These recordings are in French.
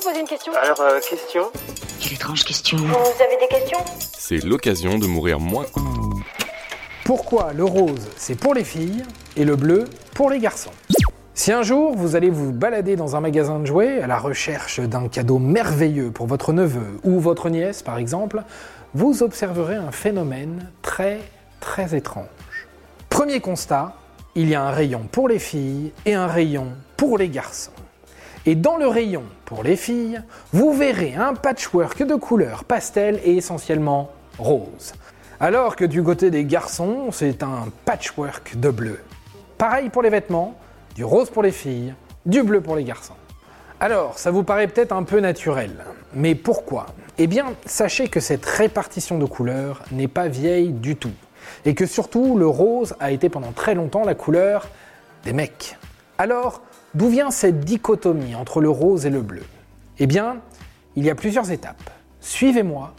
vous poser une question Alors, euh, question Quelle étrange question. Vous avez des questions? C'est l'occasion de mourir moins. Pourquoi le rose c'est pour les filles et le bleu pour les garçons? Si un jour vous allez vous balader dans un magasin de jouets à la recherche d'un cadeau merveilleux pour votre neveu ou votre nièce par exemple, vous observerez un phénomène très très étrange. Premier constat, il y a un rayon pour les filles et un rayon pour les garçons. Et dans le rayon pour les filles, vous verrez un patchwork de couleurs pastel et essentiellement rose. Alors que du côté des garçons, c'est un patchwork de bleu. Pareil pour les vêtements, du rose pour les filles, du bleu pour les garçons. Alors, ça vous paraît peut-être un peu naturel, mais pourquoi? Eh bien, sachez que cette répartition de couleurs n'est pas vieille du tout, et que surtout le rose a été pendant très longtemps la couleur des mecs. Alors, d'où vient cette dichotomie entre le rose et le bleu? Eh bien, il y a plusieurs étapes. Suivez-moi,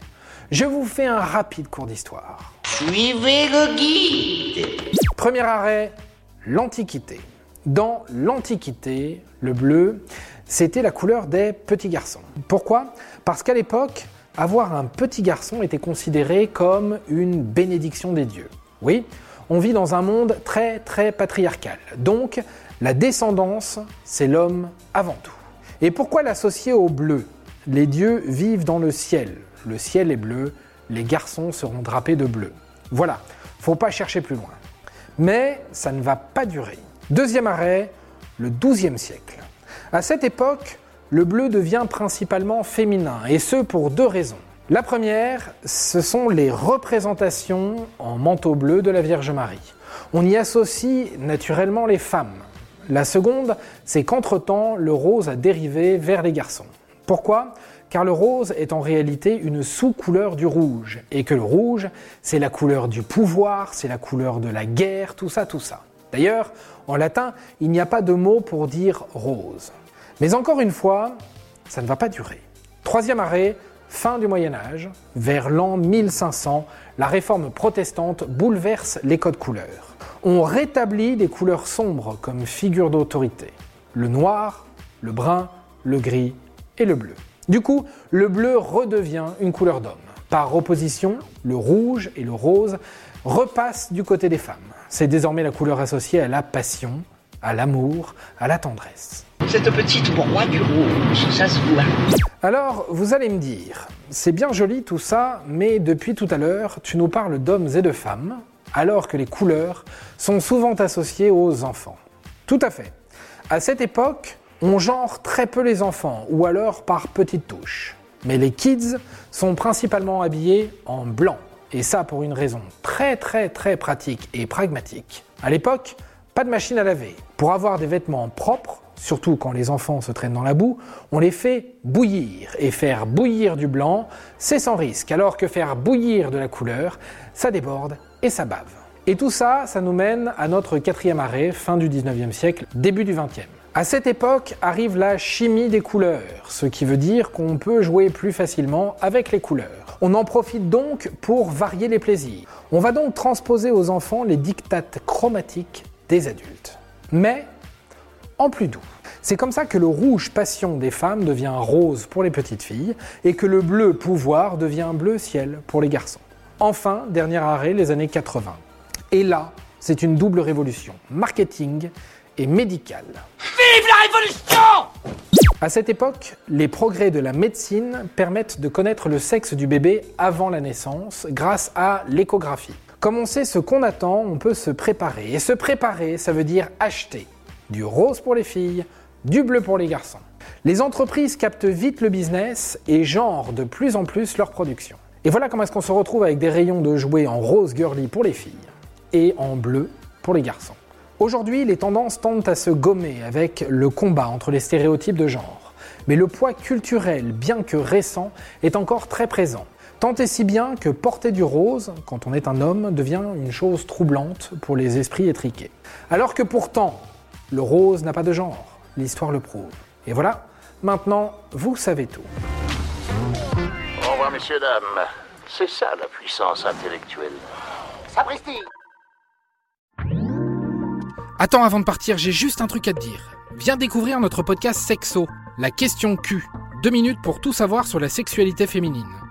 je vous fais un rapide cours d'histoire. Suivez le guide. Premier arrêt, l'Antiquité. Dans l'Antiquité, le bleu, c'était la couleur des petits garçons. Pourquoi? Parce qu'à l'époque, avoir un petit garçon était considéré comme une bénédiction des dieux. Oui, on vit dans un monde très très patriarcal. Donc, la descendance, c'est l'homme avant tout. Et pourquoi l'associer au bleu? Les dieux vivent dans le ciel. Le ciel est bleu, les garçons seront drapés de bleu. Voilà, faut pas chercher plus loin. Mais ça ne va pas durer. Deuxième arrêt, le XIIe siècle. À cette époque, le bleu devient principalement féminin, et ce pour deux raisons. La première, ce sont les représentations en manteau bleu de la Vierge Marie. On y associe naturellement les femmes. La seconde, c'est qu'entre-temps, le rose a dérivé vers les garçons. Pourquoi? Car le rose est en réalité une sous-couleur du rouge, et que le rouge, c'est la couleur du pouvoir, c'est la couleur de la guerre, tout ça, tout ça. D'ailleurs, en latin, il n'y a pas de mot pour dire rose. Mais encore une fois, ça ne va pas durer. Troisième arrêt, fin du Moyen Âge, vers l'an 1500, la réforme protestante bouleverse les codes couleurs. On rétablit des couleurs sombres comme figure d'autorité. Le noir, le brun, le gris et le bleu. Du coup, le bleu redevient une couleur d'homme. Par opposition, le rouge et le rose repassent du côté des femmes. C'est désormais la couleur associée à la passion, à l'amour, à la tendresse. Petite du ça se voit. Alors, vous allez me dire, c'est bien joli tout ça, mais depuis tout à l'heure, tu nous parles d'hommes et de femmes, alors que les couleurs sont souvent associées aux enfants. Tout à fait. À cette époque, on genre très peu les enfants, ou alors par petites touches. Mais les kids sont principalement habillés en blanc. Et ça pour une raison très très très pratique et pragmatique. À l'époque, pas de machine à laver. Pour avoir des vêtements propres, surtout quand les enfants se traînent dans la boue, on les fait bouillir. Et faire bouillir du blanc, c'est sans risque, alors que faire bouillir de la couleur, ça déborde et ça bave. Et tout ça, ça nous mène à notre quatrième arrêt, fin du 19e siècle, début du 20e. À cette époque arrive la chimie des couleurs, ce qui veut dire qu'on peut jouer plus facilement avec les couleurs. On en profite donc pour varier les plaisirs. On va donc transposer aux enfants les dictates chromatiques des adultes. Mais en plus doux. C'est comme ça que le rouge passion des femmes devient rose pour les petites filles et que le bleu pouvoir devient bleu ciel pour les garçons. Enfin, dernier arrêt, les années 80. Et là, c'est une double révolution, marketing et médicale. Vive la révolution À cette époque, les progrès de la médecine permettent de connaître le sexe du bébé avant la naissance grâce à l'échographie. Comme on sait ce qu'on attend, on peut se préparer. Et se préparer, ça veut dire acheter du rose pour les filles, du bleu pour les garçons. Les entreprises captent vite le business et genrent de plus en plus leur production. Et voilà comment est-ce qu'on se retrouve avec des rayons de jouets en rose girly pour les filles et en bleu pour les garçons. Aujourd'hui, les tendances tendent à se gommer avec le combat entre les stéréotypes de genre. Mais le poids culturel, bien que récent, est encore très présent. Tant et si bien que porter du rose, quand on est un homme, devient une chose troublante pour les esprits étriqués. Alors que pourtant, le rose n'a pas de genre, l'histoire le prouve. Et voilà, maintenant, vous savez tout. Au revoir, messieurs, dames. C'est ça la puissance intellectuelle. Sapristi Attends, avant de partir, j'ai juste un truc à te dire. Viens découvrir notre podcast Sexo, la question Q. Deux minutes pour tout savoir sur la sexualité féminine.